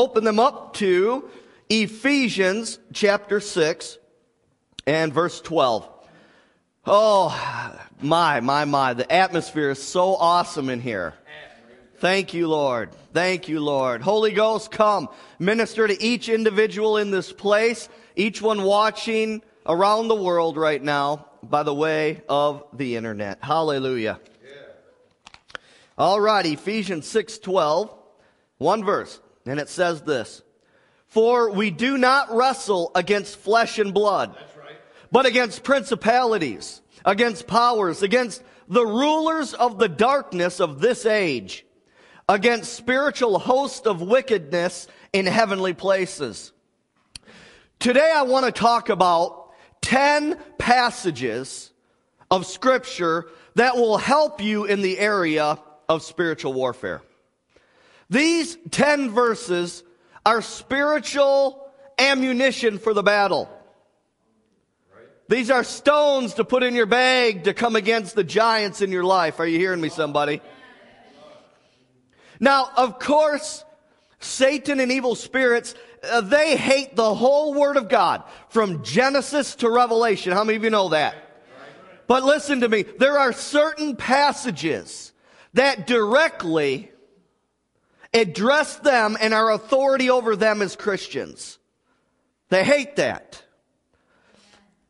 open them up to Ephesians chapter 6 and verse 12. Oh, my, my, my. The atmosphere is so awesome in here. Thank you, Lord. Thank you, Lord. Holy Ghost, come. Minister to each individual in this place, each one watching around the world right now by the way of the internet. Hallelujah. All right, Ephesians 6:12, one verse, and it says this: "For we do not wrestle against flesh and blood, but against principalities, against powers, against the rulers of the darkness of this age, against spiritual hosts of wickedness in heavenly places." Today I want to talk about 10 passages of scripture that will help you in the area of spiritual warfare. These 10 verses are spiritual ammunition for the battle. These are stones to put in your bag to come against the giants in your life. Are you hearing me, somebody? Now, of course, Satan and evil spirits, uh, they hate the whole Word of God from Genesis to Revelation. How many of you know that? But listen to me. There are certain passages that directly address them and our authority over them as Christians. They hate that.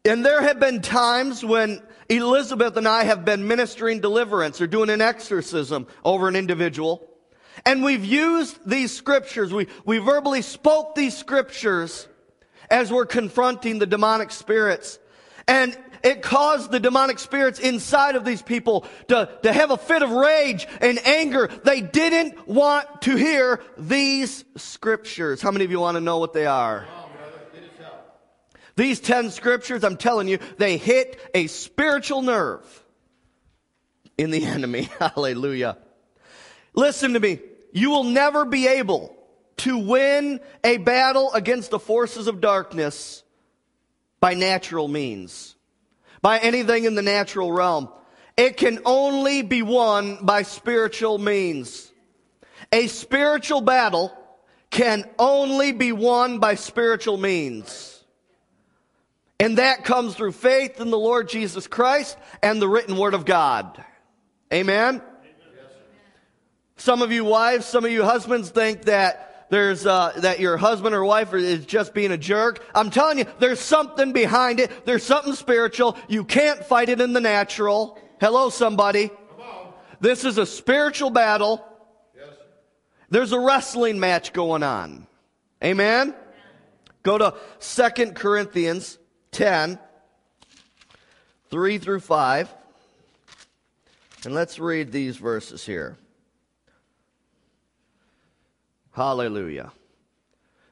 And there have been times when Elizabeth and I have been ministering deliverance or doing an exorcism over an individual. And we've used these scriptures, we, we verbally spoke these scriptures as we're confronting the demonic spirits. And it caused the demonic spirits inside of these people to, to have a fit of rage and anger. They didn't want to hear these scriptures. How many of you want to know what they are? These 10 scriptures, I'm telling you, they hit a spiritual nerve in the enemy. Hallelujah. Listen to me. You will never be able to win a battle against the forces of darkness by natural means by anything in the natural realm. It can only be won by spiritual means. A spiritual battle can only be won by spiritual means. And that comes through faith in the Lord Jesus Christ and the written word of God. Amen? Some of you wives, some of you husbands think that there's uh, that your husband or wife is just being a jerk. I'm telling you, there's something behind it. There's something spiritual. You can't fight it in the natural. Hello, somebody. This is a spiritual battle. Yes. There's a wrestling match going on. Amen. Go to Second Corinthians 10, 3 through 5. And let's read these verses here. Hallelujah.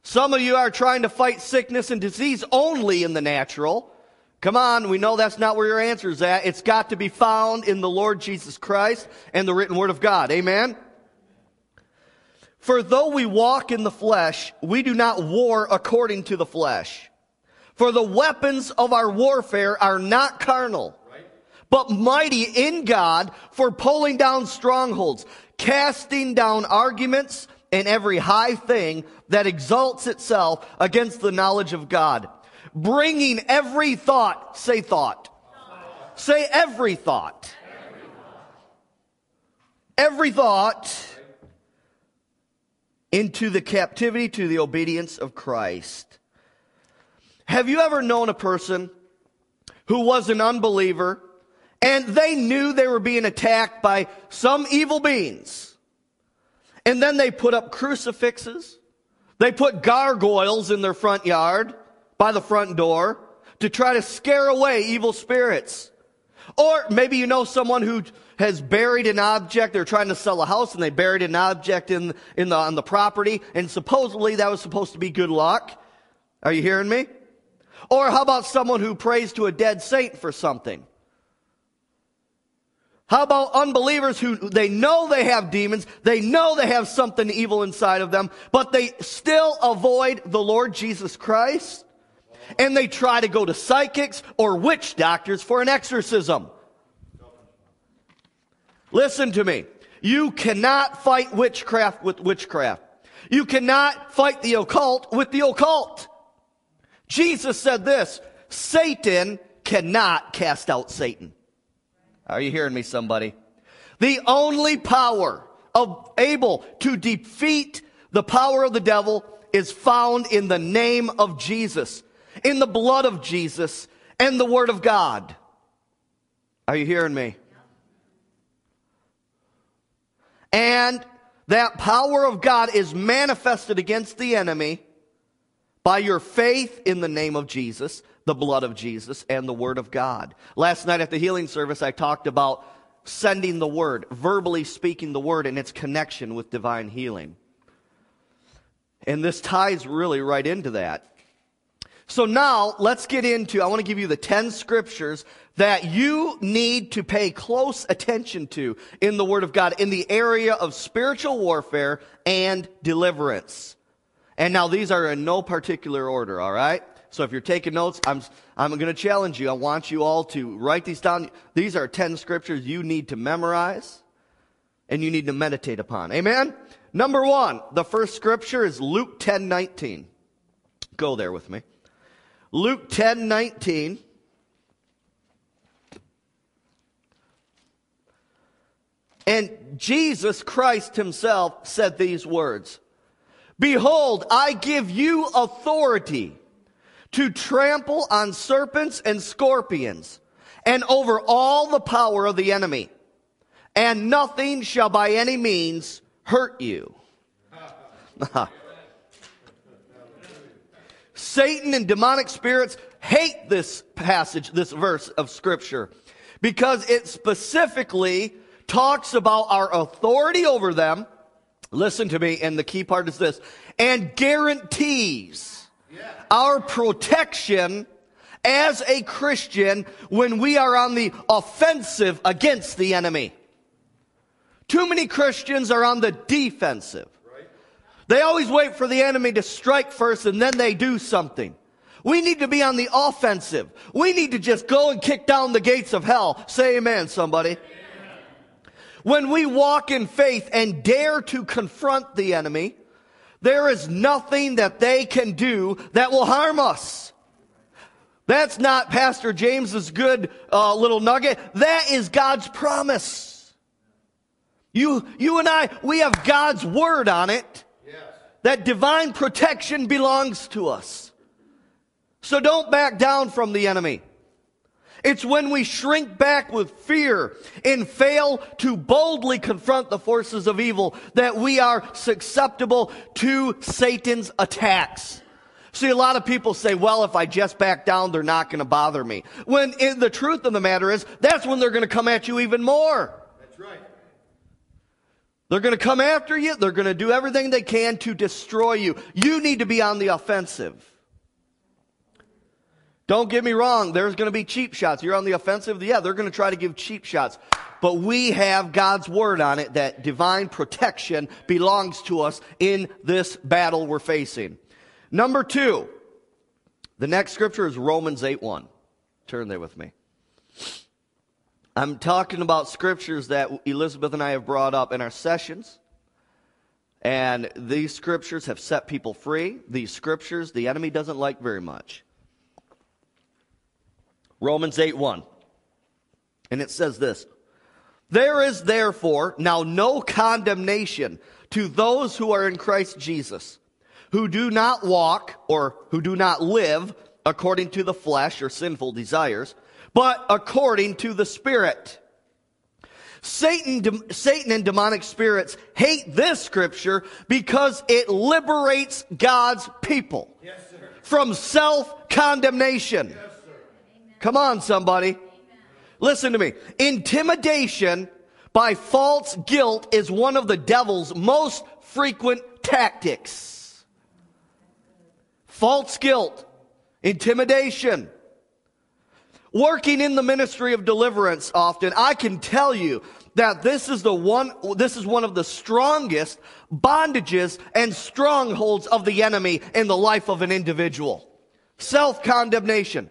Some of you are trying to fight sickness and disease only in the natural. Come on, we know that's not where your answer is at. It's got to be found in the Lord Jesus Christ and the written word of God. Amen? For though we walk in the flesh, we do not war according to the flesh. For the weapons of our warfare are not carnal, but mighty in God for pulling down strongholds, casting down arguments and every high thing that exalts itself against the knowledge of God. Bringing every thought, say thought. Say every thought. Every thought into the captivity to the obedience of Christ. Have you ever known a person who was an unbeliever and they knew they were being attacked by some evil beings? And then they put up crucifixes. They put gargoyles in their front yard by the front door to try to scare away evil spirits. Or maybe you know someone who has buried an object. They're trying to sell a house and they buried an object in, in the, on the property and supposedly that was supposed to be good luck. Are you hearing me? Or how about someone who prays to a dead saint for something? How about unbelievers who they know they have demons, they know they have something evil inside of them, but they still avoid the Lord Jesus Christ? And they try to go to psychics or witch doctors for an exorcism. Listen to me. You cannot fight witchcraft with witchcraft. You cannot fight the occult with the occult. Jesus said this, Satan cannot cast out Satan. Are you hearing me, somebody? The only power of able to defeat the power of the devil is found in the name of Jesus, in the blood of Jesus, and the word of God. Are you hearing me? And that power of God is manifested against the enemy by your faith in the name of Jesus, the blood of Jesus, and the word of God. Last night at the healing service, I talked about sending the word, verbally speaking the word, and its connection with divine healing. And this ties really right into that. So now let's get into, I want to give you the 10 scriptures that you need to pay close attention to in the Word of God in the area of spiritual warfare and deliverance. And now these are in no particular order, all right? So if you're taking notes, I'm, I'm going to challenge you. I want you all to write these down. These are 10 scriptures you need to memorize and you need to meditate upon. Amen? Number one, the first scripture is Luke 10 19. Go there with me. Luke 10 19. And Jesus Christ himself said these words Behold, I give you authority to trample on serpents and scorpions and over all the power of the enemy, and nothing shall by any means hurt you. Satan and demonic spirits hate this passage, this verse of scripture, because it specifically talks about our authority over them. Listen to me, and the key part is this, and guarantees our protection as a Christian when we are on the offensive against the enemy. Too many Christians are on the defensive. They always wait for the enemy to strike first and then they do something. We need to be on the offensive. We need to just go and kick down the gates of hell. Say amen, somebody. When we walk in faith and dare to confront the enemy, there is nothing that they can do that will harm us. That's not Pastor James's good uh, little nugget. That is God's promise. You, you and I, we have God's word on it. That divine protection belongs to us. So don't back down from the enemy. It's when we shrink back with fear and fail to boldly confront the forces of evil that we are susceptible to Satan's attacks. See, a lot of people say, well, if I just back down, they're not going to bother me. When the truth of the matter is, that's when they're going to come at you even more. That's right. They're going to come after you. They're going to do everything they can to destroy you. You need to be on the offensive. Don't get me wrong, there's going to be cheap shots. You're on the offensive. Yeah, they're going to try to give cheap shots. But we have God's word on it that divine protection belongs to us in this battle we're facing. Number two, the next scripture is Romans 8 1. Turn there with me. I'm talking about scriptures that Elizabeth and I have brought up in our sessions. And these scriptures have set people free. These scriptures the enemy doesn't like very much. Romans 8 1. And it says this There is therefore now no condemnation to those who are in Christ Jesus, who do not walk or who do not live according to the flesh or sinful desires, but according to the Spirit. Satan, Satan and demonic spirits hate this scripture because it liberates God's people yes, from self condemnation. Yes. Come on, somebody. Listen to me. Intimidation by false guilt is one of the devil's most frequent tactics. False guilt, intimidation. Working in the ministry of deliverance often, I can tell you that this is the one, this is one of the strongest bondages and strongholds of the enemy in the life of an individual. Self-condemnation.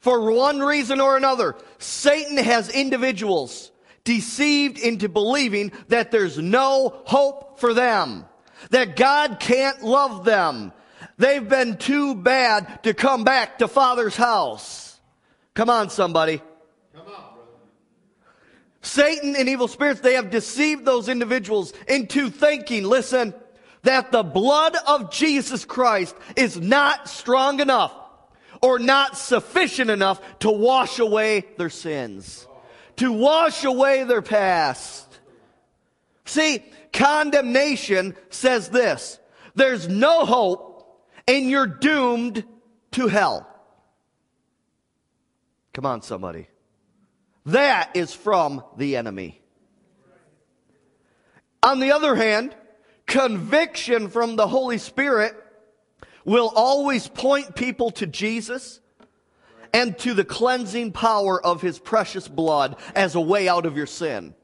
For one reason or another, Satan has individuals deceived into believing that there's no hope for them. that God can't love them. They've been too bad to come back to Father's house. Come on, somebody. Come Satan and evil spirits, they have deceived those individuals into thinking, listen, that the blood of Jesus Christ is not strong enough or not sufficient enough to wash away their sins, to wash away their past. See, condemnation says this there's no hope and you're doomed to hell. Come on, somebody. That is from the enemy. On the other hand, conviction from the Holy Spirit will always point people to Jesus and to the cleansing power of his precious blood as a way out of your sin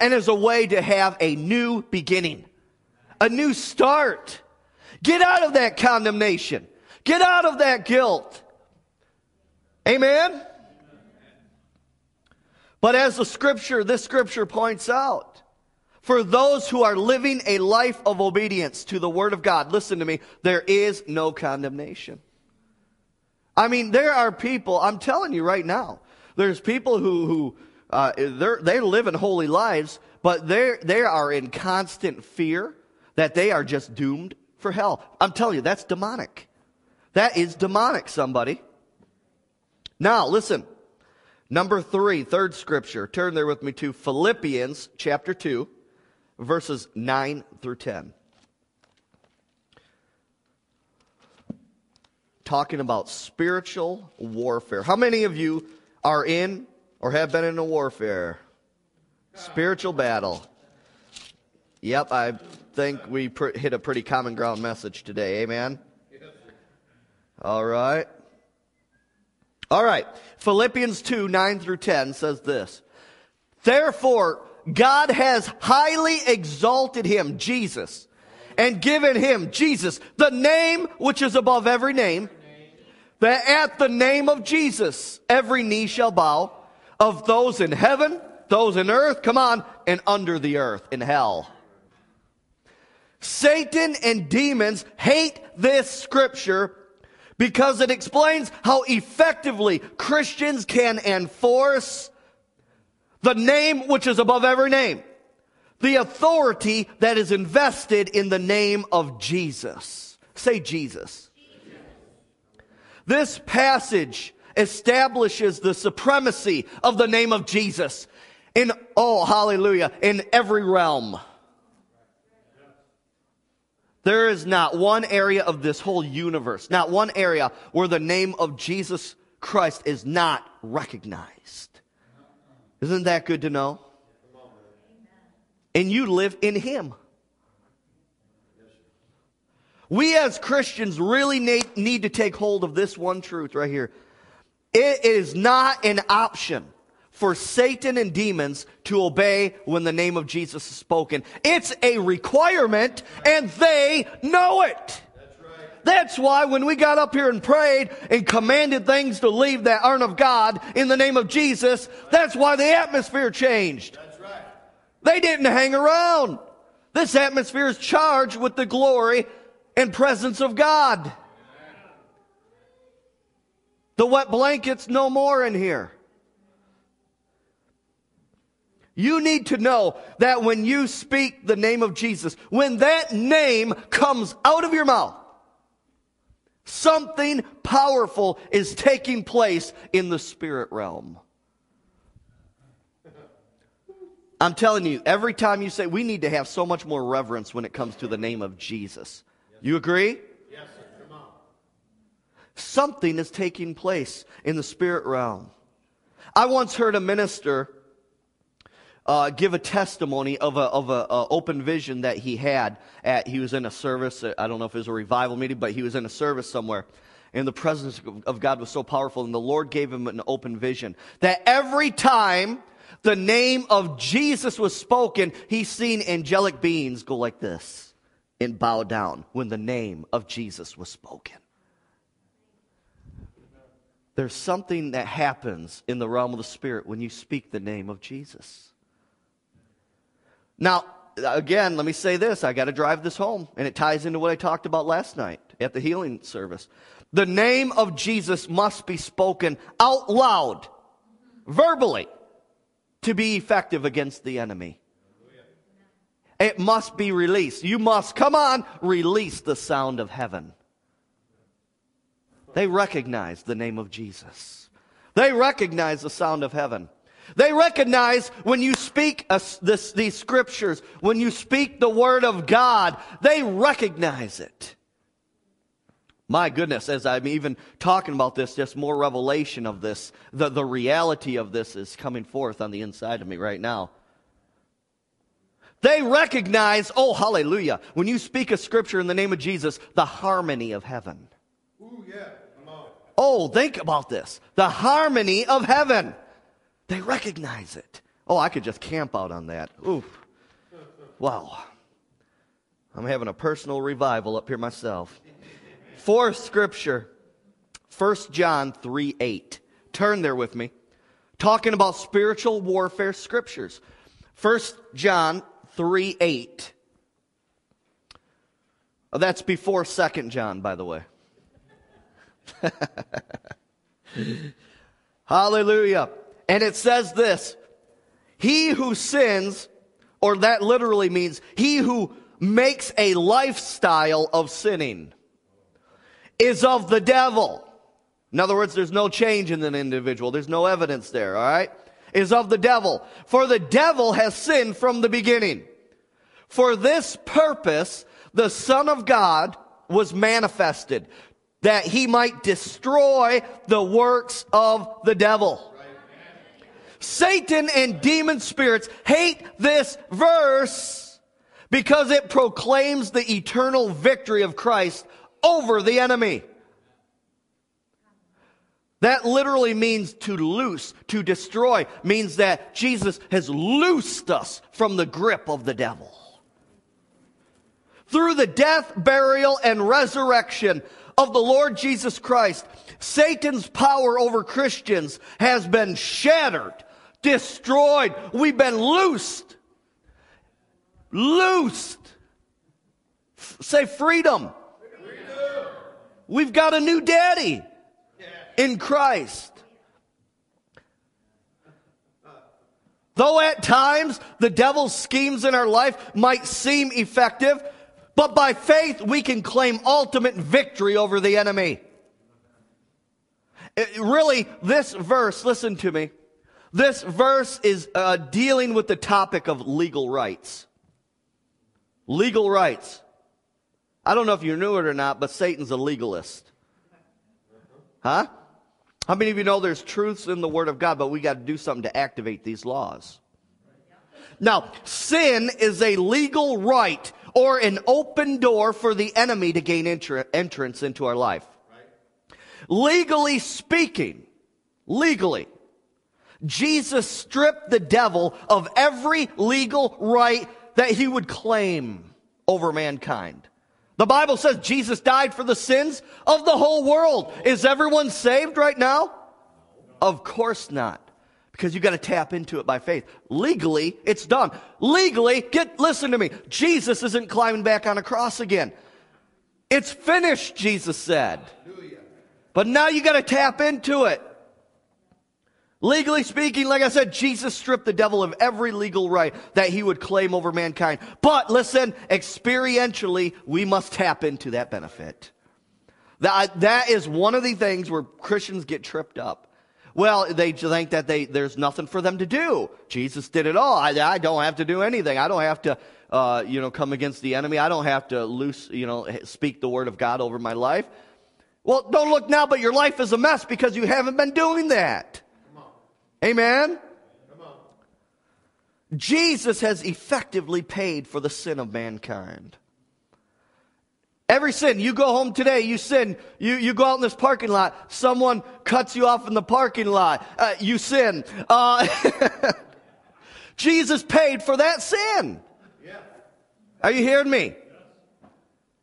and as a way to have a new beginning, a new start. Get out of that condemnation. Get out of that guilt. Amen? But as the scripture, this scripture points out, for those who are living a life of obedience to the Word of God, listen to me, there is no condemnation. I mean, there are people, I'm telling you right now, there's people who, who uh, they're, they're living holy lives, but they they are in constant fear that they are just doomed for hell. I'm telling you, that's demonic. That is demonic, somebody. Now, listen. Number three, third scripture. Turn there with me to Philippians chapter 2 verses 9 through 10. Talking about spiritual warfare. How many of you are in or have been in a warfare? Spiritual battle. Yep, I think we pr- hit a pretty common ground message today. Amen? All right. All right. Philippians 2 9 through 10 says this Therefore, God has highly exalted him, Jesus, and given him, Jesus, the name which is above every name, that at the name of Jesus, every knee shall bow of those in heaven, those in earth, come on, and under the earth in hell. Satan and demons hate this scripture because it explains how effectively Christians can enforce the name which is above every name. The authority that is invested in the name of Jesus. Say Jesus. Jesus. This passage establishes the supremacy of the name of Jesus in, oh, hallelujah, in every realm. There is not one area of this whole universe, not one area where the name of Jesus Christ is not recognized. Isn't that good to know? And you live in Him. We as Christians really need, to take hold of this one truth right here. It is not an option for Satan and demons to obey when the name of Jesus is spoken. It's a requirement and they know it. That's why when we got up here and prayed and commanded things to leave that aren't of God in the name of Jesus, that's why the atmosphere changed. That's right. They didn't hang around. This atmosphere is charged with the glory and presence of God. The wet blankets no more in here. You need to know that when you speak the name of Jesus, when that name comes out of your mouth, Something powerful is taking place in the spirit realm. I'm telling you, every time you say, we need to have so much more reverence when it comes to the name of Jesus. You agree? Yes, sir. Come on. Something is taking place in the spirit realm. I once heard a minister uh, give a testimony of a of a, a, open vision that he had. At he was in a service. I don't know if it was a revival meeting, but he was in a service somewhere, and the presence of God was so powerful, and the Lord gave him an open vision that every time the name of Jesus was spoken, he's seen angelic beings go like this and bow down when the name of Jesus was spoken. There's something that happens in the realm of the Spirit when you speak the name of Jesus. Now, again, let me say this. I got to drive this home, and it ties into what I talked about last night at the healing service. The name of Jesus must be spoken out loud, verbally, to be effective against the enemy. It must be released. You must, come on, release the sound of heaven. They recognize the name of Jesus. They recognize the sound of heaven. They recognize when you speak a, this, these scriptures, when you speak the word of God, they recognize it. My goodness, as I'm even talking about this, just more revelation of this, the, the reality of this is coming forth on the inside of me right now. They recognize, oh, hallelujah, when you speak a scripture in the name of Jesus, the harmony of heaven. Ooh, yeah. Oh, think about this. The harmony of heaven. They recognize it. Oh, I could just camp out on that. Oof. Wow. I'm having a personal revival up here myself. Fourth scripture, 1 John 3 8. Turn there with me. Talking about spiritual warfare scriptures. 1 John 3 8. Oh, that's before 2 John, by the way. Hallelujah. And it says this He who sins, or that literally means he who makes a lifestyle of sinning, is of the devil. In other words, there's no change in an individual. There's no evidence there, all right? Is of the devil. For the devil has sinned from the beginning. For this purpose, the Son of God was manifested that he might destroy the works of the devil. Satan and demon spirits hate this verse because it proclaims the eternal victory of Christ over the enemy. That literally means to loose, to destroy, means that Jesus has loosed us from the grip of the devil. Through the death, burial, and resurrection of the Lord Jesus Christ, Satan's power over Christians has been shattered, destroyed. We've been loosed. Loosed. F- say freedom. freedom. We've got a new daddy in Christ. Though at times the devil's schemes in our life might seem effective, but by faith, we can claim ultimate victory over the enemy. It, really, this verse, listen to me. This verse is uh, dealing with the topic of legal rights. Legal rights. I don't know if you knew it or not, but Satan's a legalist. Huh? How many of you know there's truths in the Word of God, but we got to do something to activate these laws? Now, sin is a legal right or an open door for the enemy to gain entrance into our life. Legally speaking, legally, Jesus stripped the devil of every legal right that he would claim over mankind. The Bible says Jesus died for the sins of the whole world. Is everyone saved right now? Of course not because you got to tap into it by faith. Legally, it's done. Legally, get listen to me. Jesus isn't climbing back on a cross again. It's finished, Jesus said. But now you got to tap into it. Legally speaking, like I said, Jesus stripped the devil of every legal right that he would claim over mankind. But listen, experientially, we must tap into that benefit. That, that is one of the things where Christians get tripped up. Well, they think that they, there's nothing for them to do. Jesus did it all. I, I don't have to do anything. I don't have to, uh, you know, come against the enemy. I don't have to loose, you know, speak the word of God over my life. Well, don't look now, but your life is a mess because you haven't been doing that. Amen? Jesus has effectively paid for the sin of mankind. Every sin, you go home today, you sin, you, you go out in this parking lot, someone cuts you off in the parking lot, uh, you sin. Uh, Jesus paid for that sin. Yeah. Are you hearing me?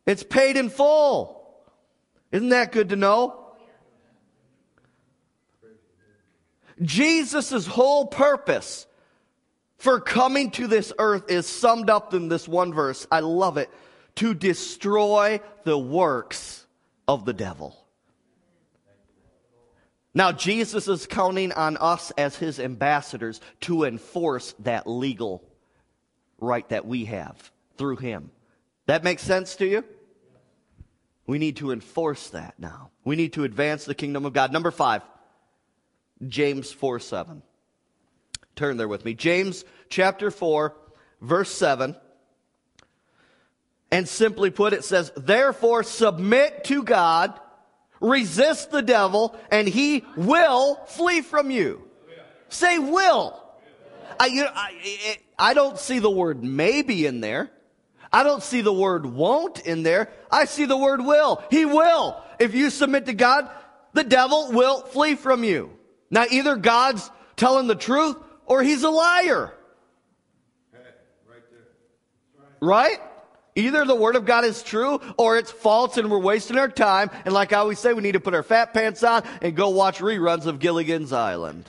It's paid in full. Isn't that good to know? Jesus' whole purpose for coming to this earth is summed up in this one verse. I love it. To destroy the works of the devil. Now, Jesus is counting on us as his ambassadors to enforce that legal right that we have through him. That makes sense to you? We need to enforce that now. We need to advance the kingdom of God. Number five, James 4 7. Turn there with me. James chapter 4, verse 7. And simply put, it says, Therefore submit to God, resist the devil, and he will flee from you. Say will. I, you know, I, I don't see the word maybe in there. I don't see the word won't in there. I see the word will. He will. If you submit to God, the devil will flee from you. Now, either God's telling the truth or he's a liar. Right? Either the word of God is true or it's false and we're wasting our time. And like I always say, we need to put our fat pants on and go watch reruns of Gilligan's Island.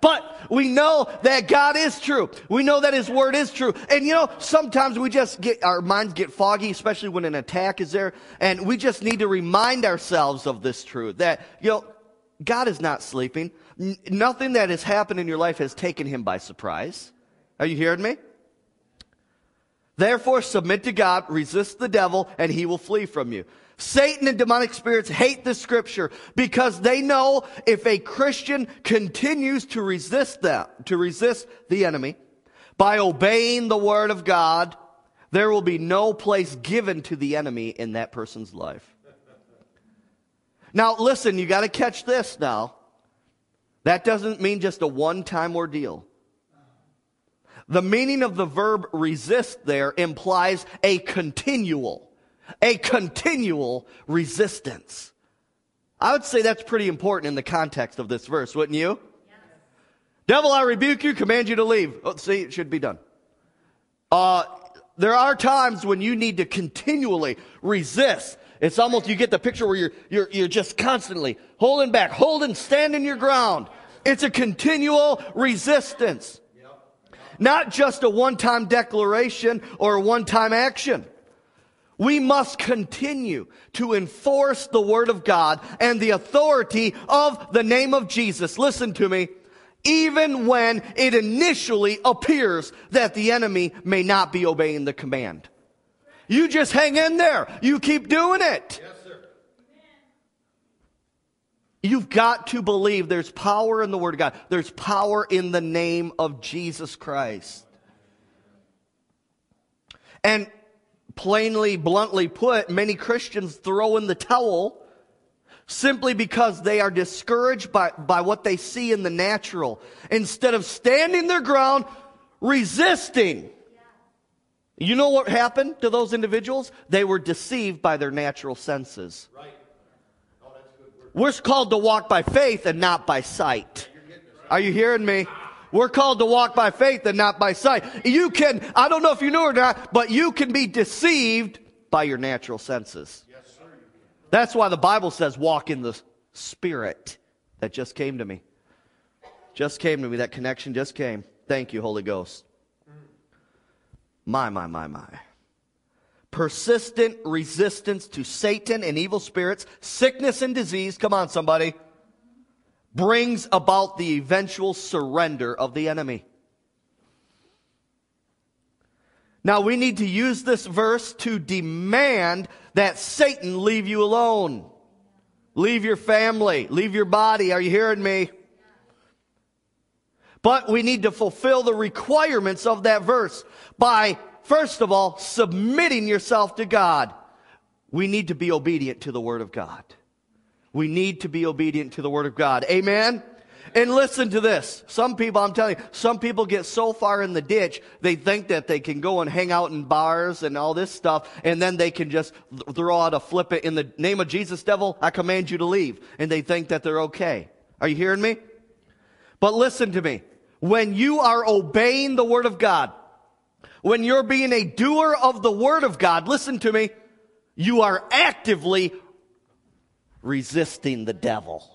But we know that God is true. We know that His Word is true. And you know, sometimes we just get, our minds get foggy, especially when an attack is there. And we just need to remind ourselves of this truth that, you know, God is not sleeping. N- nothing that has happened in your life has taken Him by surprise. Are you hearing me? Therefore, submit to God, resist the devil, and he will flee from you. Satan and demonic spirits hate the scripture because they know if a Christian continues to resist them, to resist the enemy by obeying the word of God, there will be no place given to the enemy in that person's life. Now, listen, you got to catch this now. That doesn't mean just a one time ordeal. The meaning of the verb resist there implies a continual a continual resistance. I would say that's pretty important in the context of this verse, wouldn't you? Yes. Devil, I rebuke you, command you to leave. Oh, see, it should be done. Uh, there are times when you need to continually resist. It's almost, you get the picture where you're, you're, you're just constantly holding back, holding, standing your ground. It's a continual resistance. Not just a one time declaration or a one time action. We must continue to enforce the Word of God and the authority of the name of Jesus. Listen to me. Even when it initially appears that the enemy may not be obeying the command. You just hang in there. You keep doing it. Yes, sir. You've got to believe there's power in the Word of God. There's power in the name of Jesus Christ. And plainly, bluntly put, many Christians throw in the towel simply because they are discouraged by, by what they see in the natural. Instead of standing their ground, resisting. You know what happened to those individuals? They were deceived by their natural senses. Right. Oh, We're called to walk by faith and not by sight. Are you hearing me? We're called to walk by faith and not by sight. You can, I don't know if you know or not, but you can be deceived by your natural senses. Yes, sir. That's why the Bible says walk in the Spirit. That just came to me. Just came to me. That connection just came. Thank you, Holy Ghost. My, my, my, my. Persistent resistance to Satan and evil spirits, sickness and disease. Come on, somebody brings about the eventual surrender of the enemy. Now we need to use this verse to demand that Satan leave you alone. Leave your family. Leave your body. Are you hearing me? But we need to fulfill the requirements of that verse by, first of all, submitting yourself to God. We need to be obedient to the Word of God. We need to be obedient to the Word of God. Amen? And listen to this. Some people, I'm telling you, some people get so far in the ditch, they think that they can go and hang out in bars and all this stuff, and then they can just throw out a flip it in the name of Jesus, devil, I command you to leave. And they think that they're okay. Are you hearing me? But listen to me. When you are obeying the Word of God, when you're being a doer of the Word of God, listen to me, you are actively resisting the devil.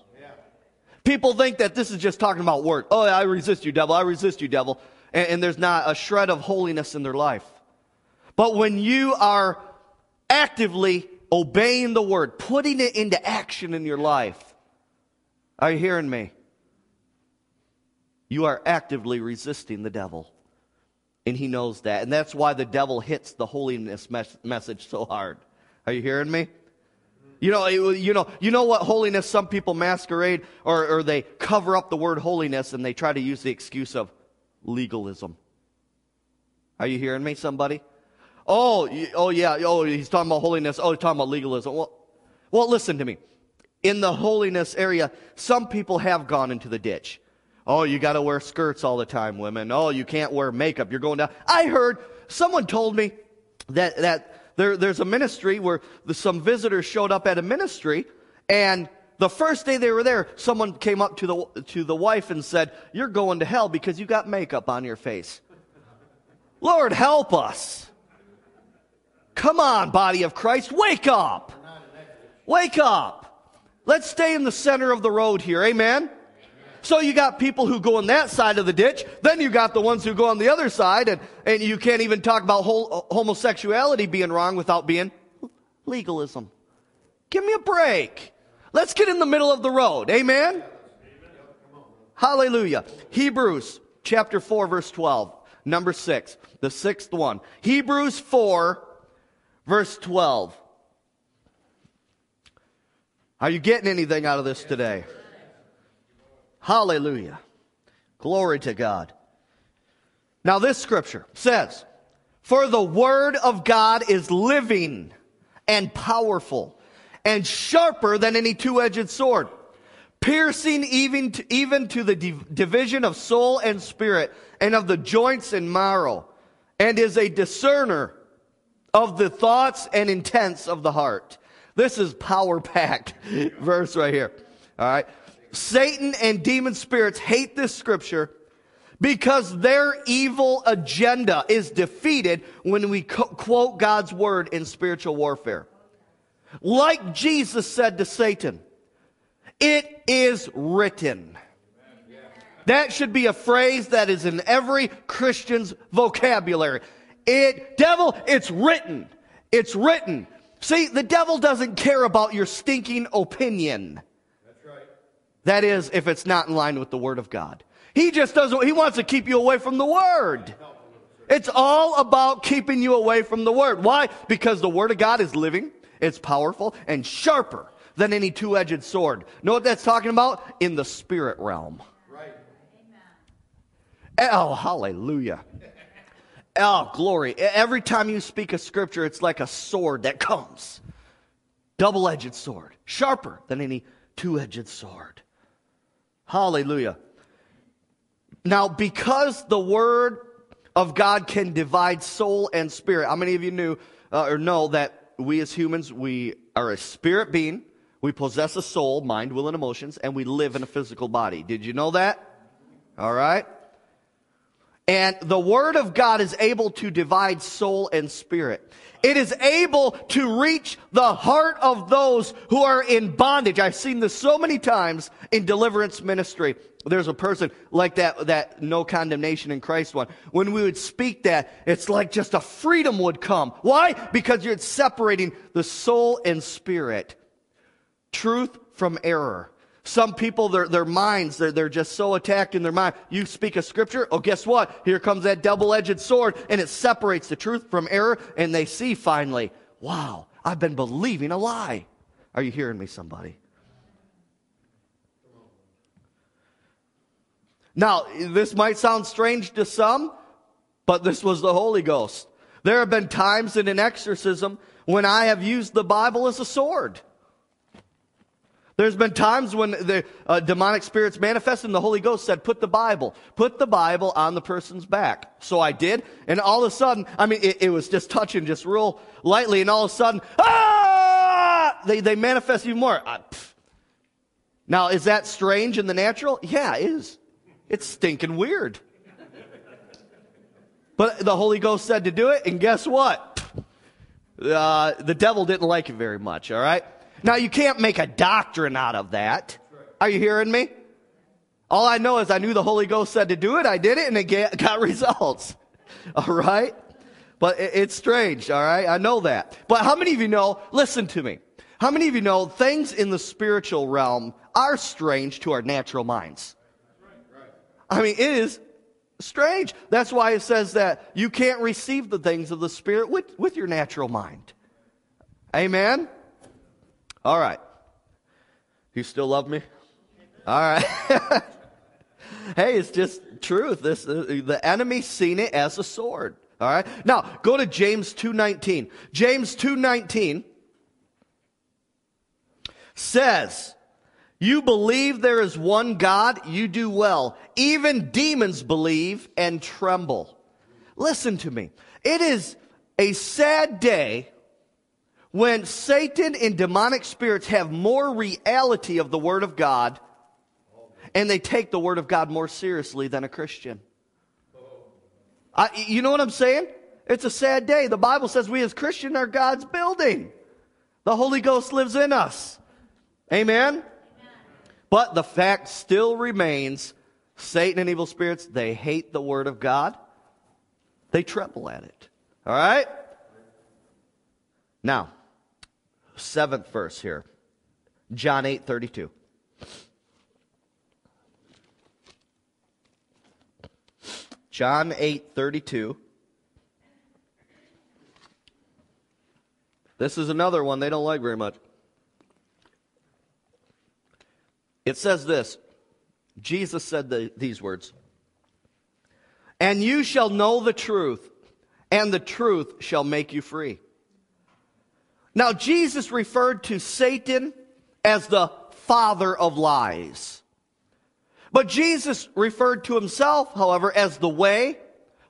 People think that this is just talking about work. Oh, I resist you, devil. I resist you, devil. And, and there's not a shred of holiness in their life. But when you are actively obeying the word, putting it into action in your life, are you hearing me? You are actively resisting the devil. And he knows that. And that's why the devil hits the holiness mes- message so hard. Are you hearing me? You know, you know, you know what holiness some people masquerade or, or they cover up the word holiness and they try to use the excuse of legalism. Are you hearing me, somebody? Oh, oh yeah, oh, he's talking about holiness. Oh, he's talking about legalism. Well, well, listen to me. In the holiness area, some people have gone into the ditch. Oh, you got to wear skirts all the time, women. Oh, you can't wear makeup. You're going down. I heard someone told me that that there, there's a ministry where the, some visitors showed up at a ministry, and the first day they were there, someone came up to the, to the wife and said, You're going to hell because you got makeup on your face. Lord, help us. Come on, body of Christ, wake up. Wake up. Let's stay in the center of the road here. Amen. So you got people who go on that side of the ditch. Then you got the ones who go on the other side, and, and you can't even talk about whole, uh, homosexuality being wrong without being legalism. Give me a break. Let's get in the middle of the road. Amen? Amen. Hallelujah. Hebrews chapter 4, verse 12. Number 6. The sixth one. Hebrews 4, verse 12. Are you getting anything out of this today? Hallelujah. Glory to God. Now, this scripture says, For the word of God is living and powerful and sharper than any two edged sword, piercing even to, even to the div- division of soul and spirit and of the joints and marrow, and is a discerner of the thoughts and intents of the heart. This is power packed verse right here. All right. Satan and demon spirits hate this scripture because their evil agenda is defeated when we co- quote God's word in spiritual warfare. Like Jesus said to Satan, it is written. That should be a phrase that is in every Christian's vocabulary. It, devil, it's written. It's written. See, the devil doesn't care about your stinking opinion. That is, if it's not in line with the Word of God. He just doesn't, he wants to keep you away from the Word. It's all about keeping you away from the Word. Why? Because the Word of God is living, it's powerful, and sharper than any two edged sword. Know what that's talking about? In the spirit realm. Right. Oh, hallelujah. Oh, glory. Every time you speak a scripture, it's like a sword that comes. Double edged sword, sharper than any two edged sword. Hallelujah. Now, because the word of God can divide soul and spirit, how many of you knew uh, or know that we as humans, we are a spirit being, we possess a soul, mind, will, and emotions, and we live in a physical body. Did you know that? All right. And the Word of God is able to divide soul and spirit. It is able to reach the heart of those who are in bondage. I've seen this so many times in deliverance ministry. There's a person like that, that no condemnation in Christ one. When we would speak that, it's like just a freedom would come. Why? Because you're separating the soul and spirit. Truth from error. Some people, their, their minds, they're, they're just so attacked in their mind. You speak a scripture, oh, guess what? Here comes that double edged sword, and it separates the truth from error, and they see finally, wow, I've been believing a lie. Are you hearing me, somebody? Now, this might sound strange to some, but this was the Holy Ghost. There have been times in an exorcism when I have used the Bible as a sword. There's been times when the uh, demonic spirits manifested and the Holy Ghost said, put the Bible, put the Bible on the person's back. So I did. And all of a sudden, I mean, it, it was just touching just real lightly. And all of a sudden, ah, they, they manifest even more. Uh, now, is that strange in the natural? Yeah, it is. It's stinking weird. But the Holy Ghost said to do it, and guess what? Uh, the devil didn't like it very much, all right? Now, you can't make a doctrine out of that. Are you hearing me? All I know is I knew the Holy Ghost said to do it. I did it and it got results. All right? But it's strange, all right? I know that. But how many of you know, listen to me. How many of you know things in the spiritual realm are strange to our natural minds? I mean, it is strange. That's why it says that you can't receive the things of the Spirit with, with your natural mind. Amen? All right. You still love me? All right. hey, it's just truth. This, uh, the enemy seen it as a sword. All right. Now, go to James 2:19. James 2:19 says, "You believe there is one God, you do well. Even demons believe and tremble." Listen to me. It is a sad day when Satan and demonic spirits have more reality of the word of God and they take the word of God more seriously than a Christian. I, you know what I'm saying? It's a sad day. The Bible says we as Christians are God's building. The Holy Ghost lives in us. Amen? Amen? But the fact still remains Satan and evil spirits, they hate the Word of God. They tremble at it. All right? Now, seventh verse here John 8 32. John 8 32. This is another one they don't like very much. It says this Jesus said the, these words And you shall know the truth, and the truth shall make you free. Now, Jesus referred to Satan as the father of lies. But Jesus referred to himself, however, as the way,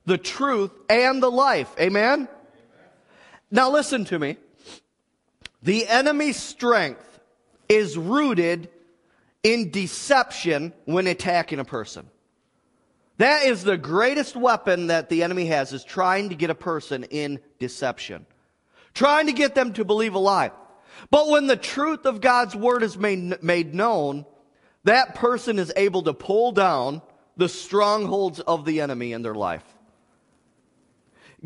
the truth, and the life. Amen? Amen? Now listen to me. The enemy's strength is rooted in deception when attacking a person. That is the greatest weapon that the enemy has is trying to get a person in deception. Trying to get them to believe a lie. But when the truth of God's word is made, made known, that person is able to pull down the strongholds of the enemy in their life.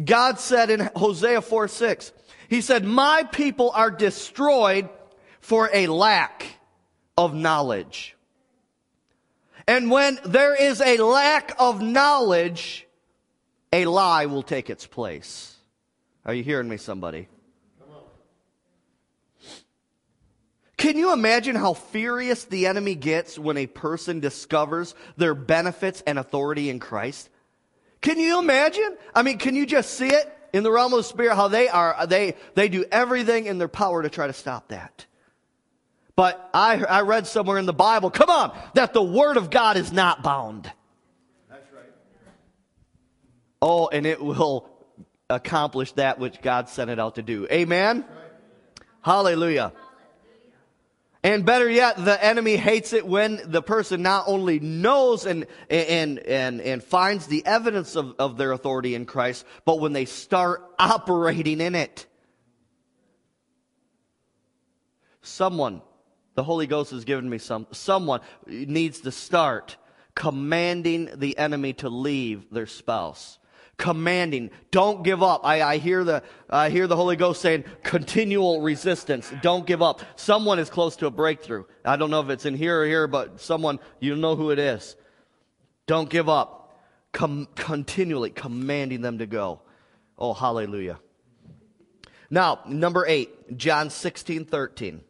God said in Hosea 4 6, He said, My people are destroyed for a lack of knowledge. And when there is a lack of knowledge, a lie will take its place. Are you hearing me, somebody? Can you imagine how furious the enemy gets when a person discovers their benefits and authority in Christ? Can you imagine? I mean, can you just see it in the realm of the spirit how they are they they do everything in their power to try to stop that. But I I read somewhere in the Bible, come on, that the word of God is not bound. That's right. Oh, and it will accomplish that which God sent it out to do. Amen. Hallelujah. And better yet, the enemy hates it when the person not only knows and, and, and, and finds the evidence of, of their authority in Christ, but when they start operating in it. Someone, the Holy Ghost has given me some, someone needs to start commanding the enemy to leave their spouse commanding, don't give up. I, I, hear the, I hear the Holy Ghost saying continual resistance. Don't give up. Someone is close to a breakthrough. I don't know if it's in here or here, but someone, you know who it is. Don't give up. Com- continually commanding them to go. Oh, hallelujah. Now, number eight, John 16, 13.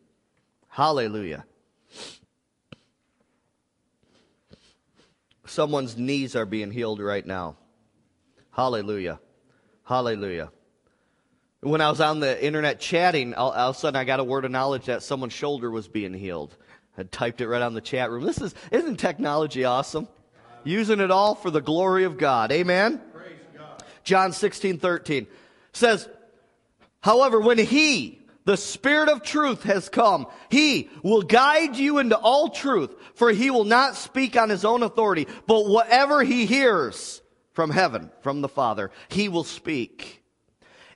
Hallelujah. Someone's knees are being healed right now. Hallelujah. Hallelujah. When I was on the internet chatting, all, all of a sudden I got a word of knowledge that someone's shoulder was being healed. I typed it right on the chat room. This is, isn't technology awesome? Using it all for the glory of God. Amen? John 16, 13 says, However, when He, the Spirit of truth has come. He will guide you into all truth, for he will not speak on his own authority, but whatever he hears, from heaven, from the Father. He will speak.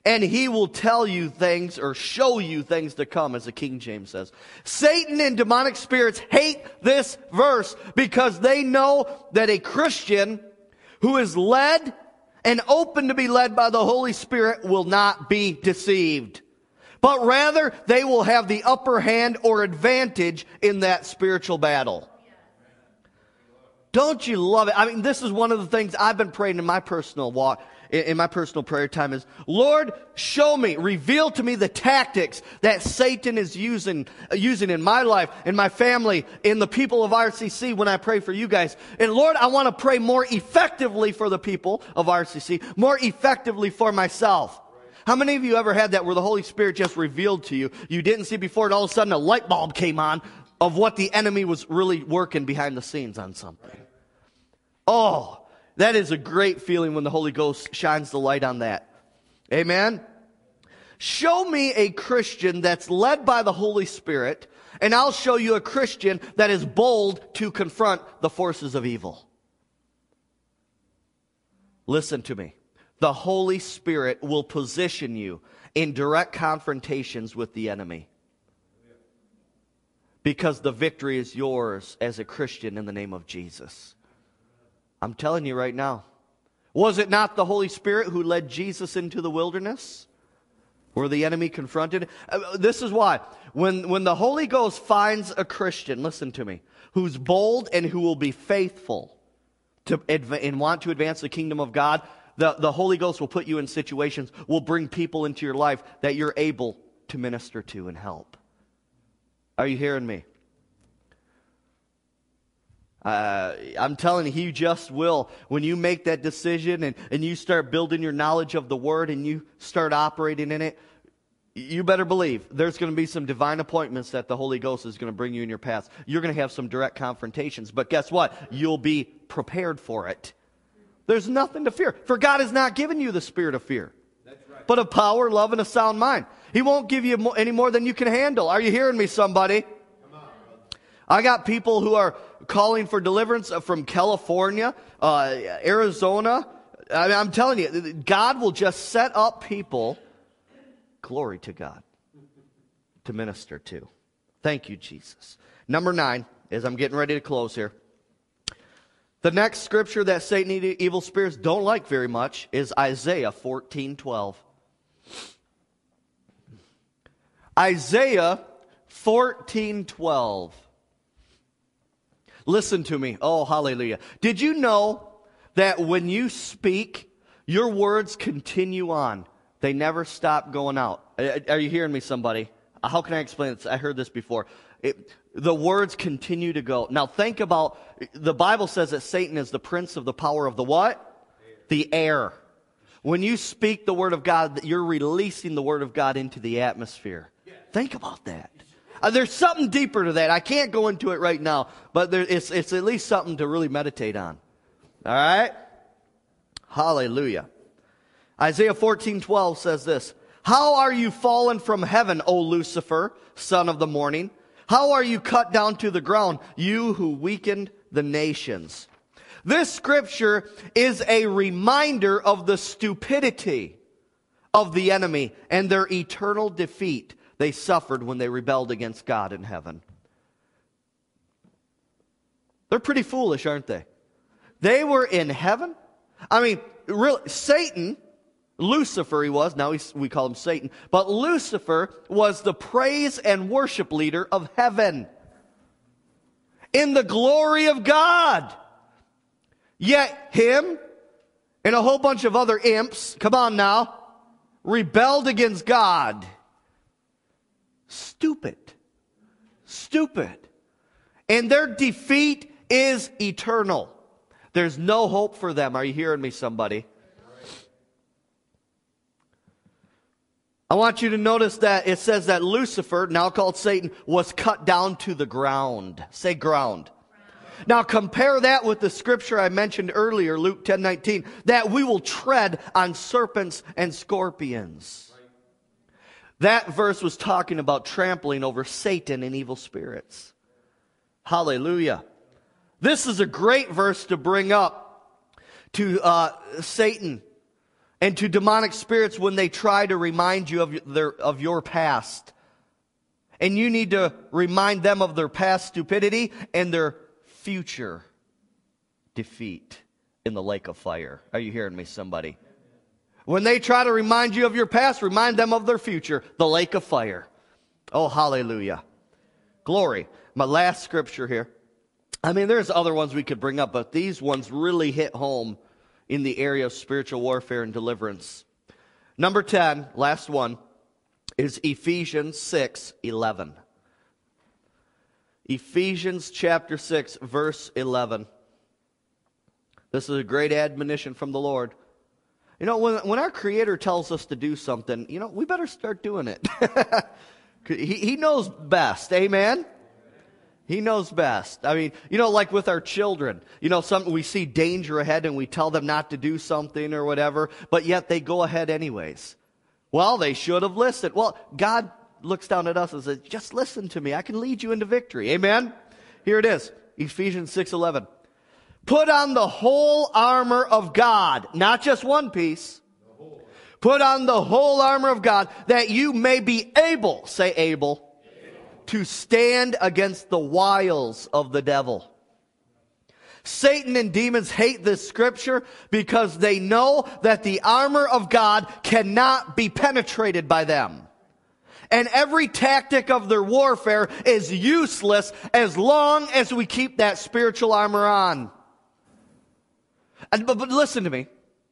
and he will tell you things or show you things to come, as the King James says. Satan and demonic spirits hate this verse because they know that a Christian who is led and open to be led by the Holy Spirit will not be deceived. But rather, they will have the upper hand or advantage in that spiritual battle. Don't you love it? I mean, this is one of the things I've been praying in my personal walk in my personal prayer time is, Lord, show me, reveal to me the tactics that Satan is using, using in my life, in my family, in the people of RCC when I pray for you guys. And Lord, I want to pray more effectively for the people of RCC, more effectively for myself. How many of you ever had that where the Holy Spirit just revealed to you? You didn't see before and all of a sudden a light bulb came on of what the enemy was really working behind the scenes on something. Oh, that is a great feeling when the Holy Ghost shines the light on that. Amen. Show me a Christian that's led by the Holy Spirit, and I'll show you a Christian that is bold to confront the forces of evil. Listen to me. The Holy Spirit will position you in direct confrontations with the enemy. Because the victory is yours as a Christian in the name of Jesus. I'm telling you right now. Was it not the Holy Spirit who led Jesus into the wilderness? Where the enemy confronted? Uh, this is why. When, when the Holy Ghost finds a Christian, listen to me, who's bold and who will be faithful to, and want to advance the kingdom of God, the, the Holy Ghost will put you in situations, will bring people into your life that you're able to minister to and help. Are you hearing me? Uh, I'm telling you, he just will. When you make that decision and, and you start building your knowledge of the word and you start operating in it, you better believe there's going to be some divine appointments that the Holy Ghost is going to bring you in your path. You're going to have some direct confrontations, but guess what? You'll be prepared for it. There's nothing to fear. For God has not given you the spirit of fear, right. but of power, love, and a sound mind. He won't give you any more than you can handle. Are you hearing me, somebody? I got people who are calling for deliverance from California, uh, Arizona. I mean, I'm telling you, God will just set up people, glory to God, to minister to. Thank you, Jesus. Number nine, as I'm getting ready to close here. The next scripture that Satan and evil spirits don't like very much is Isaiah 14 12. Isaiah 14 12. Listen to me. Oh, hallelujah. Did you know that when you speak, your words continue on? They never stop going out. Are you hearing me, somebody? Uh, how can I explain this? I heard this before. It, the words continue to go. Now think about, the Bible says that Satan is the prince of the power of the what? Air. The air. When you speak the word of God, you're releasing the word of God into the atmosphere. Think about that. Uh, there's something deeper to that. I can't go into it right now, but there, it's, it's at least something to really meditate on. All right? Hallelujah. Isaiah 14 12 says this How are you fallen from heaven, O Lucifer, son of the morning? How are you cut down to the ground, you who weakened the nations? This scripture is a reminder of the stupidity of the enemy and their eternal defeat they suffered when they rebelled against God in heaven. They're pretty foolish, aren't they? They were in heaven. I mean, really, Satan, Lucifer he was, now we call him Satan, but Lucifer was the praise and worship leader of heaven in the glory of God. Yet him and a whole bunch of other imps, come on now, rebelled against God. Stupid. Stupid. And their defeat is eternal. There's no hope for them. Are you hearing me, somebody? I want you to notice that it says that Lucifer, now called Satan, was cut down to the ground. Say ground. Now compare that with the scripture I mentioned earlier, Luke 10 19, that we will tread on serpents and scorpions. That verse was talking about trampling over Satan and evil spirits. Hallelujah. This is a great verse to bring up to uh, Satan and to demonic spirits when they try to remind you of, their, of your past. And you need to remind them of their past stupidity and their future defeat in the lake of fire. Are you hearing me, somebody? When they try to remind you of your past, remind them of their future, the lake of fire. Oh, hallelujah. Glory. My last scripture here. I mean, there's other ones we could bring up, but these ones really hit home in the area of spiritual warfare and deliverance. Number 10, last one, is Ephesians 6 11. Ephesians chapter 6, verse 11. This is a great admonition from the Lord. You know, when, when our Creator tells us to do something, you know, we better start doing it. he, he knows best. Amen? He knows best. I mean, you know, like with our children, you know, some, we see danger ahead and we tell them not to do something or whatever, but yet they go ahead anyways. Well, they should have listened. Well, God looks down at us and says, just listen to me. I can lead you into victory. Amen? Here it is. Ephesians 6:11. Put on the whole armor of God, not just one piece. Put on the whole armor of God that you may be able, say able, to stand against the wiles of the devil. Satan and demons hate this scripture because they know that the armor of God cannot be penetrated by them. And every tactic of their warfare is useless as long as we keep that spiritual armor on. And, but, but listen to me.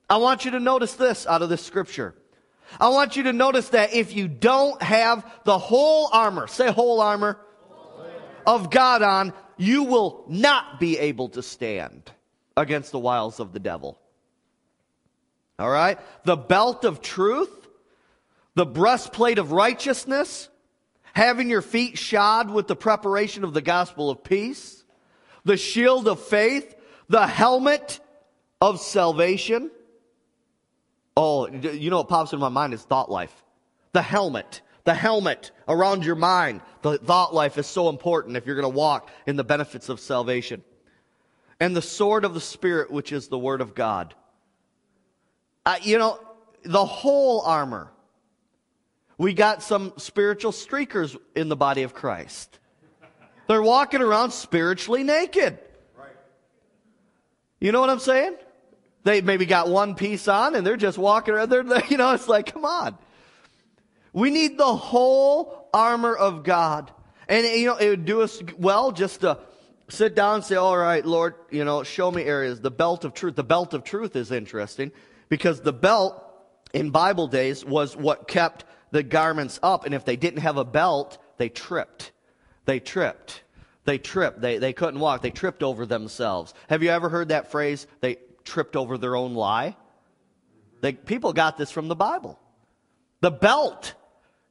I want you to notice this out of this scripture. I want you to notice that if you don't have the whole armor, say whole armor, of God on, you will not be able to stand against the wiles of the devil. All right? The belt of truth, the breastplate of righteousness, having your feet shod with the preparation of the gospel of peace, the shield of faith, the helmet of salvation, Oh, you know what pops in my mind is thought life. The helmet. The helmet around your mind. The thought life is so important if you're going to walk in the benefits of salvation. And the sword of the Spirit, which is the Word of God. Uh, you know, the whole armor. We got some spiritual streakers in the body of Christ. They're walking around spiritually naked. You know what I'm saying? They maybe got one piece on and they're just walking around. They're, you know, it's like, come on. We need the whole armor of God. And, you know, it would do us well just to sit down and say, all right, Lord, you know, show me areas. The belt of truth. The belt of truth is interesting because the belt in Bible days was what kept the garments up. And if they didn't have a belt, they tripped. They tripped. They tripped. They, they couldn't walk. They tripped over themselves. Have you ever heard that phrase? They tripped over their own lie. They, people got this from the Bible. The belt.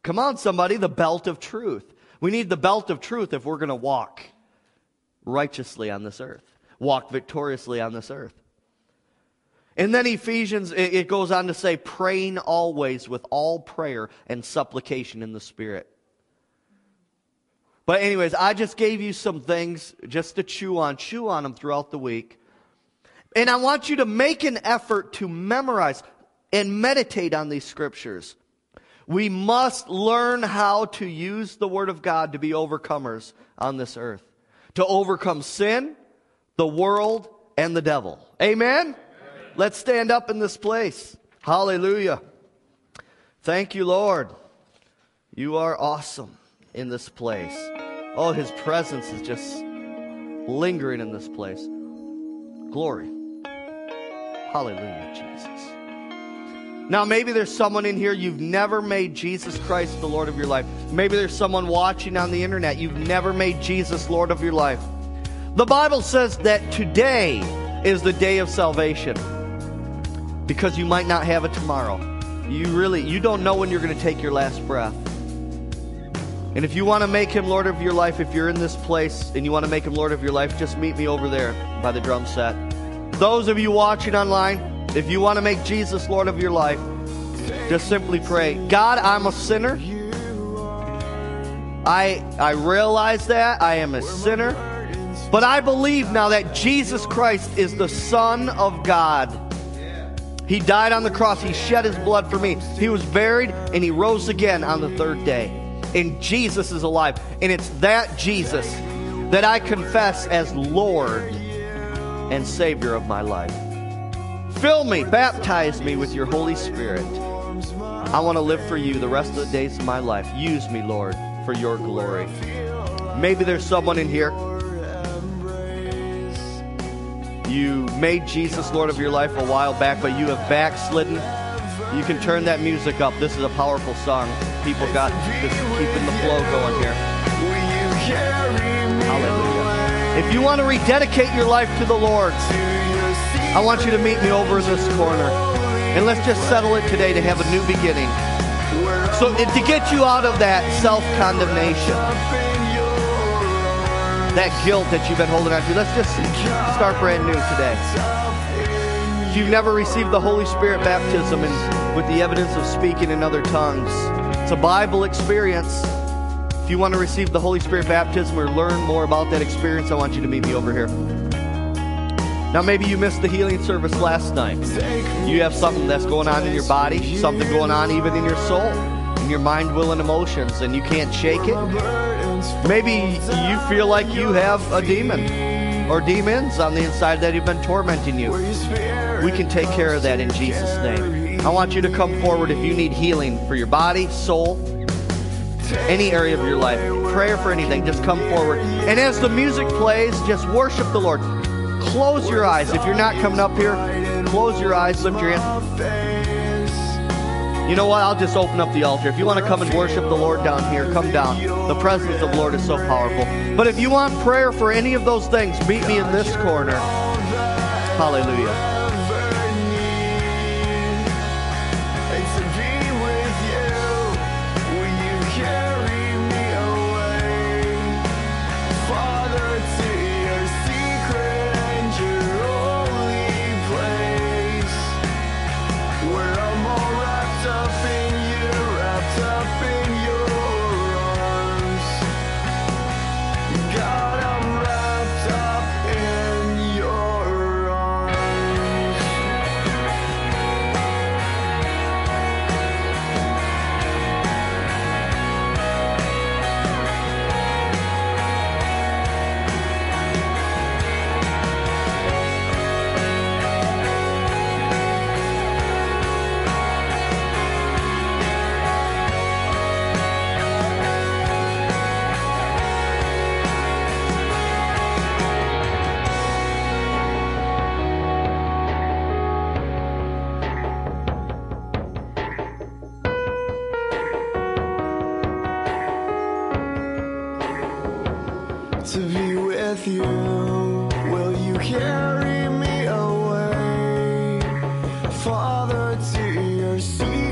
Come on, somebody, the belt of truth. We need the belt of truth if we're going to walk righteously on this earth, walk victoriously on this earth. And then Ephesians, it goes on to say, praying always with all prayer and supplication in the Spirit. But, anyways, I just gave you some things just to chew on. Chew on them throughout the week. And I want you to make an effort to memorize and meditate on these scriptures. We must learn how to use the Word of God to be overcomers on this earth, to overcome sin, the world, and the devil. Amen? Amen? Let's stand up in this place. Hallelujah. Thank you, Lord. You are awesome in this place. Oh, His presence is just lingering in this place. Glory. Hallelujah, Jesus. Now, maybe there's someone in here, you've never made Jesus Christ the Lord of your life. Maybe there's someone watching on the internet, you've never made Jesus Lord of your life. The Bible says that today is the day of salvation because you might not have it tomorrow. You really, you don't know when you're going to take your last breath. And if you want to make him Lord of your life, if you're in this place and you want to make him Lord of your life, just meet me over there by the drum set. Those of you watching online, if you want to make Jesus Lord of your life, just simply pray, God, I'm a sinner. I, I realize that. I am a sinner. But I believe now that Jesus Christ is the Son of God. He died on the cross. He shed his blood for me. He was buried and he rose again on the third day. And Jesus is alive. And it's that Jesus that I confess as Lord and Savior of my life. Fill me, baptize me with your Holy Spirit. I want to live for you the rest of the days of my life. Use me, Lord, for your glory. Maybe there's someone in here. You made Jesus Lord of your life a while back, but you have backslidden. You can turn that music up. This is a powerful song. People got just keeping the flow going here. Hallelujah. If you want to rededicate your life to the Lord, I want you to meet me over in this corner. And let's just settle it today to have a new beginning. So to get you out of that self-condemnation, that guilt that you've been holding on to, let's just start brand new today. If you've never received the Holy Spirit baptism and with the evidence of speaking in other tongues, it's a Bible experience. If you want to receive the Holy Spirit baptism or learn more about that experience, I want you to meet me over here. Now, maybe you missed the healing service last night. You have something that's going on in your body, something going on even in your soul, in your mind, will, and emotions, and you can't shake it. Maybe you feel like you have a demon or demons on the inside that have been tormenting you. We can take care of that in Jesus' name. I want you to come forward if you need healing for your body, soul, any area of your life, prayer for anything, just come forward. And as the music plays, just worship the Lord. Close your eyes. If you're not coming up here, close your eyes, lift your hands. You know what? I'll just open up the altar. If you want to come and worship the Lord down here, come down. The presence of the Lord is so powerful. But if you want prayer for any of those things, meet me in this corner. Hallelujah. Where I'm all wrapped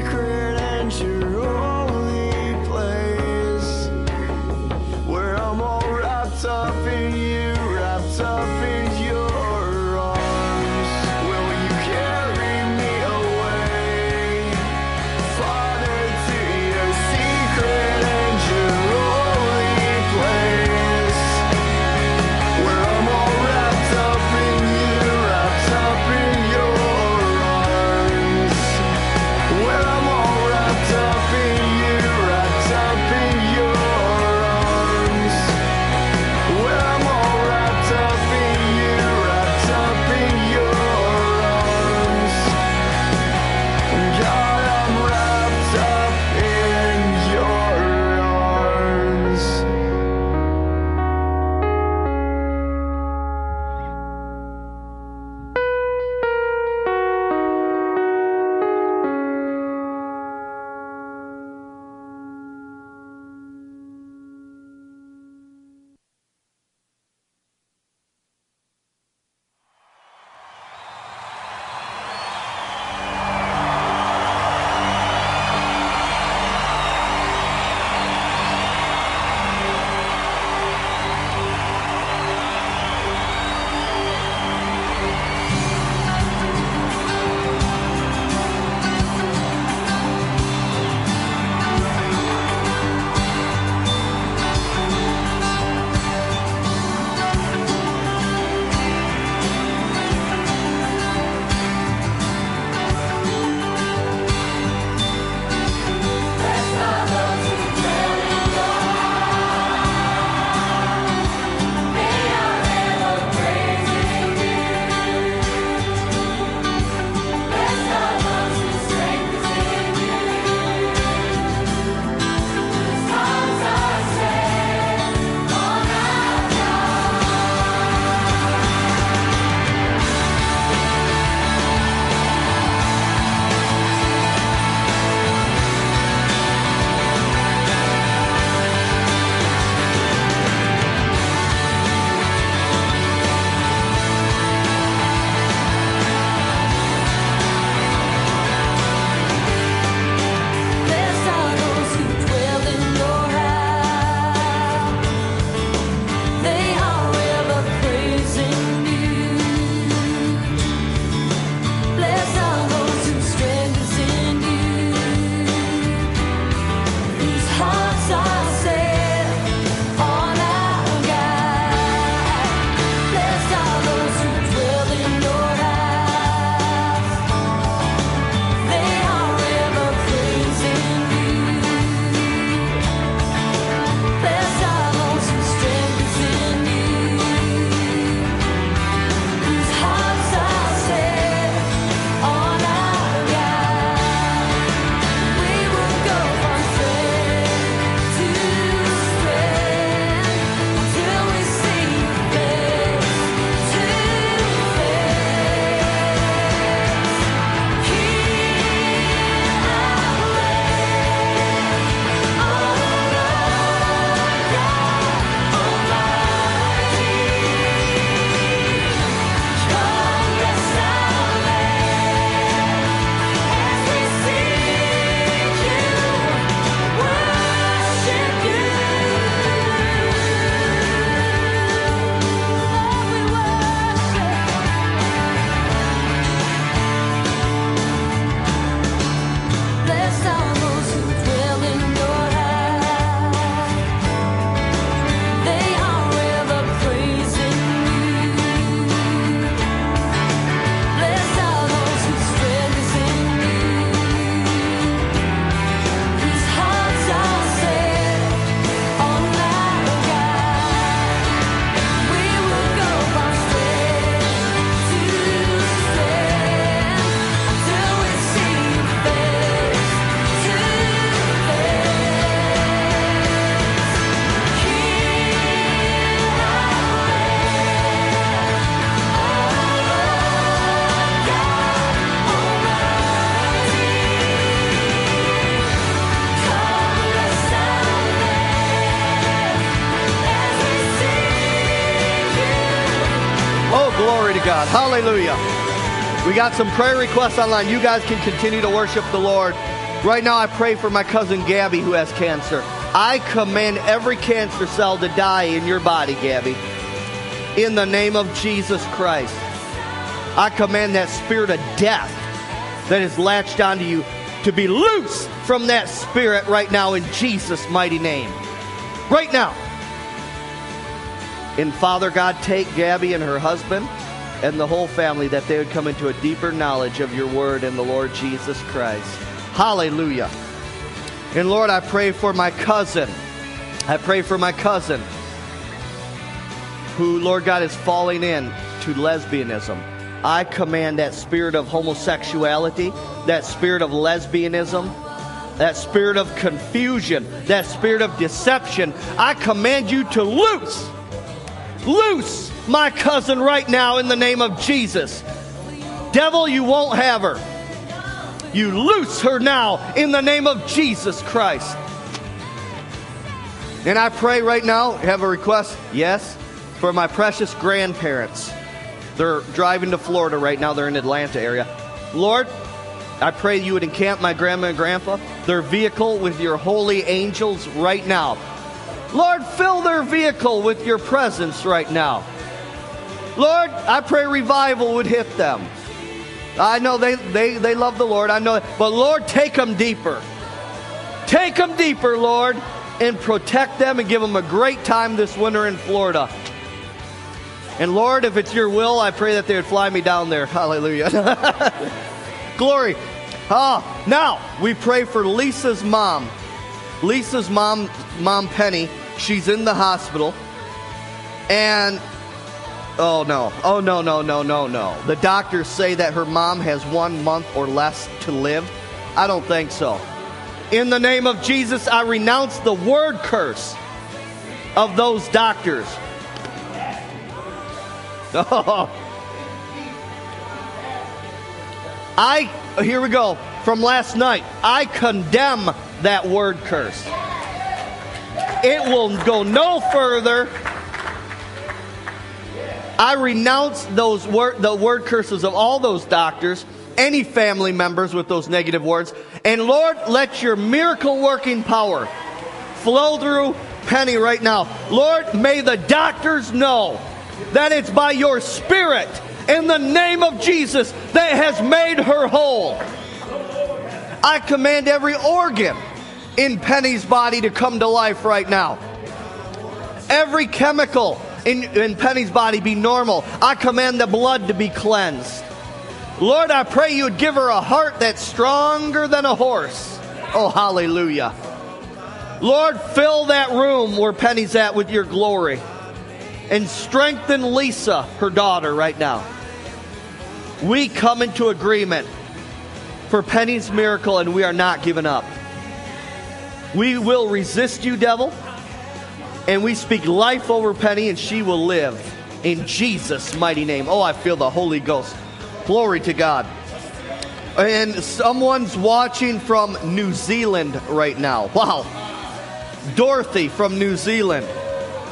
Hallelujah. We got some prayer requests online. You guys can continue to worship the Lord. Right now, I pray for my cousin Gabby who has cancer. I command every cancer cell to die in your body, Gabby. In the name of Jesus Christ. I command that spirit of death that is latched onto you to be loose from that spirit right now in Jesus' mighty name. Right now. And Father God, take Gabby and her husband and the whole family that they would come into a deeper knowledge of your word and the Lord Jesus Christ. Hallelujah. And Lord, I pray for my cousin. I pray for my cousin who, Lord God, is falling in to lesbianism. I command that spirit of homosexuality, that spirit of lesbianism, that spirit of confusion, that spirit of deception. I command you to loose, loose my cousin right now in the name of Jesus. Devil, you won't have her. You loose her now in the name of Jesus Christ. And I pray right now, have a request? Yes, for my precious grandparents. They're driving to Florida right now. They're in Atlanta area. Lord, I pray you would encamp my grandma and grandpa, their vehicle with your holy angels right now. Lord, fill their vehicle with your presence right now. Lord, I pray revival would hit them. I know they, they, they love the Lord. I know But Lord, take them deeper. Take them deeper, Lord, and protect them and give them a great time this winter in Florida. And Lord, if it's your will, I pray that they would fly me down there. Hallelujah. Glory. Ah, now we pray for Lisa's mom. Lisa's mom, Mom Penny, she's in the hospital. And Oh no. Oh no, no, no, no, no. The doctors say that her mom has one month or less to live. I don't think so. In the name of Jesus, I renounce the word curse of those doctors. Oh. I, here we go, from last night. I condemn that word curse. It will go no further I renounce those word, the word curses of all those doctors, any family members with those negative words. And Lord, let your miracle working power flow through Penny right now. Lord, may the doctors know that it's by your Spirit in the name of Jesus that has made her whole. I command every organ in Penny's body to come to life right now. Every chemical in, in Penny's body be normal. I command the blood to be cleansed. Lord, I pray you would give her a heart that's stronger than a horse. Oh, hallelujah. Lord, fill that room where Penny's at with your glory. And strengthen Lisa, her daughter, right now. We come into agreement for Penny's miracle, and we are not giving up. We will resist you, devil. And we speak life over Penny, and she will live in Jesus' mighty name. Oh, I feel the Holy Ghost. Glory to God. And someone's watching from New Zealand right now. Wow. Dorothy from New Zealand.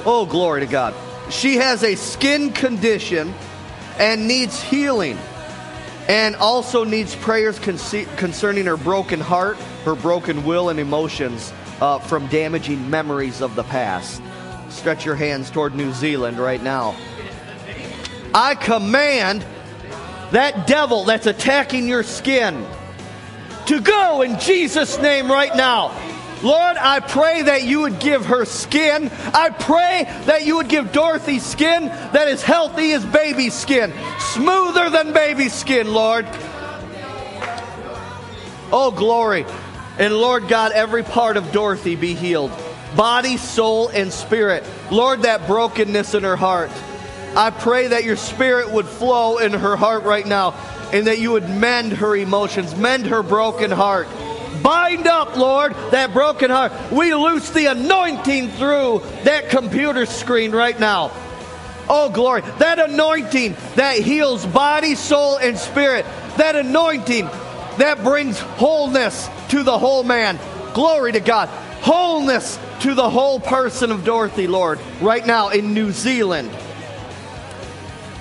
Oh, glory to God. She has a skin condition and needs healing, and also needs prayers concerning her broken heart, her broken will, and emotions uh, from damaging memories of the past. Stretch your hands toward New Zealand right now. I command that devil that's attacking your skin to go in Jesus' name right now. Lord, I pray that you would give her skin. I pray that you would give Dorothy skin that is healthy as baby skin, smoother than baby skin, Lord. Oh, glory. And Lord God, every part of Dorothy be healed body, soul, and spirit. Lord, that brokenness in her heart. I pray that your spirit would flow in her heart right now and that you would mend her emotions, mend her broken heart. Bind up, Lord, that broken heart. We loose the anointing through that computer screen right now. Oh, glory. That anointing that heals body, soul, and spirit. That anointing that brings wholeness to the whole man. Glory to God. Wholeness to the whole person of Dorothy, Lord, right now in New Zealand.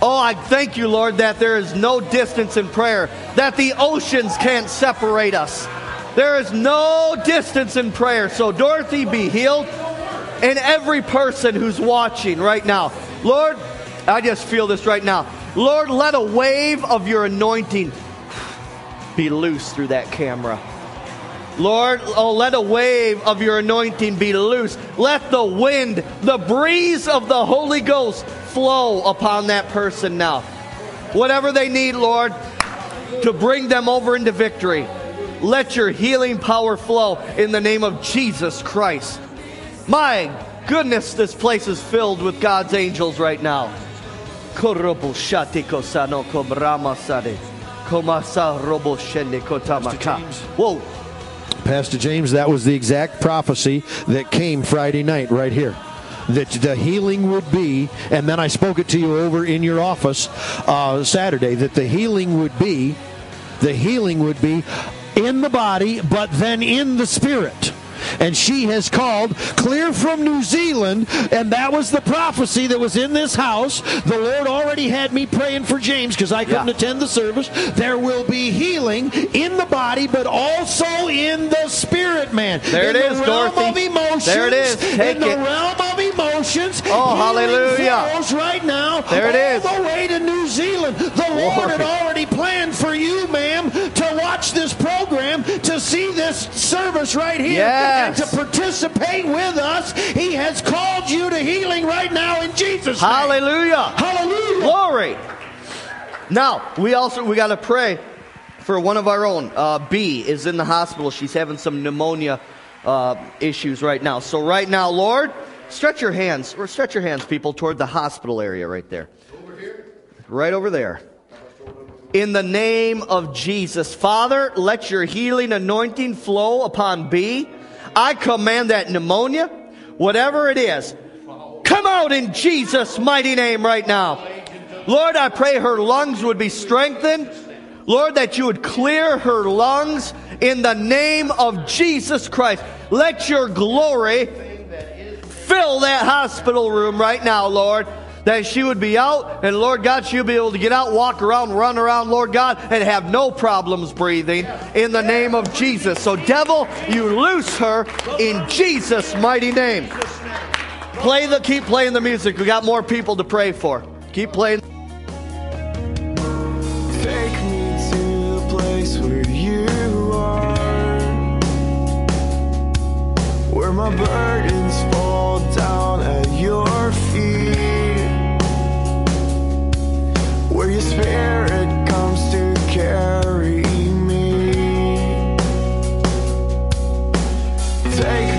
Oh, I thank you, Lord, that there is no distance in prayer, that the oceans can't separate us. There is no distance in prayer. So, Dorothy, be healed. And every person who's watching right now, Lord, I just feel this right now. Lord, let a wave of your anointing be loose through that camera. Lord, oh, let a wave of your anointing be loose. Let the wind, the breeze of the Holy Ghost flow upon that person now. Whatever they need, Lord, to bring them over into victory. Let your healing power flow in the name of Jesus Christ. My goodness, this place is filled with God's angels right now. Whoa. Pastor James, that was the exact prophecy that came Friday night right here. That the healing would be, and then I spoke it to you over in your office uh, Saturday, that the healing would be, the healing would be in the body, but then in the spirit and she has called clear from New Zealand, and that was the prophecy that was in this house. The Lord already had me praying for James because I couldn't yeah. attend the service. There will be healing in the body, but also in the spirit, man. There in it is, the realm Dorothy. Of emotions, there it is. Take in it. the realm of emotions. Oh, hallelujah! Right now, there it is. All the way to New Zealand. The Lord had already planned for you, ma'am, this program, to see this service right here. Yes and to participate with us. He has called you to healing right now in Jesus' name. Hallelujah. Hallelujah. Glory. Now, we also we got to pray for one of our own. Uh, B is in the hospital. She's having some pneumonia uh, issues right now. So right now, Lord, stretch your hands, or stretch your hands, people, toward the hospital area right there. Over here? Right over there. In the name of Jesus. Father, let your healing anointing flow upon B. I command that pneumonia, whatever it is, come out in Jesus' mighty name right now. Lord, I pray her lungs would be strengthened. Lord, that you would clear her lungs in the name of Jesus Christ. Let your glory fill that hospital room right now, Lord that she would be out, and Lord God, she'll be able to get out, walk around, run around, Lord God, and have no problems breathing in the name of Jesus. So, devil, you loose her in Jesus' mighty name. Play the, keep playing the music. We got more people to pray for. Keep playing. Take me to the place where you are, where my burdens fall down at your feet where your spirit comes to carry me. Take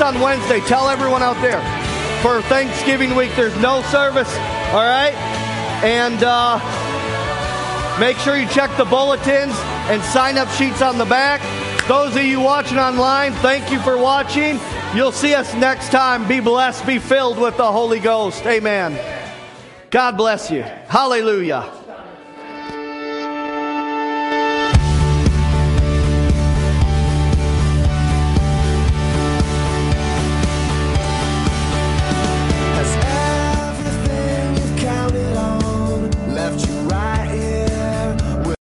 on Wednesday. Tell everyone out there. For Thanksgiving week, there's no service. All right? And uh, make sure you check the bulletins and sign up sheets on the back. Those of you watching online, thank you for watching. You'll see us next time. Be blessed, be filled with the Holy Ghost. Amen. God bless you. Hallelujah.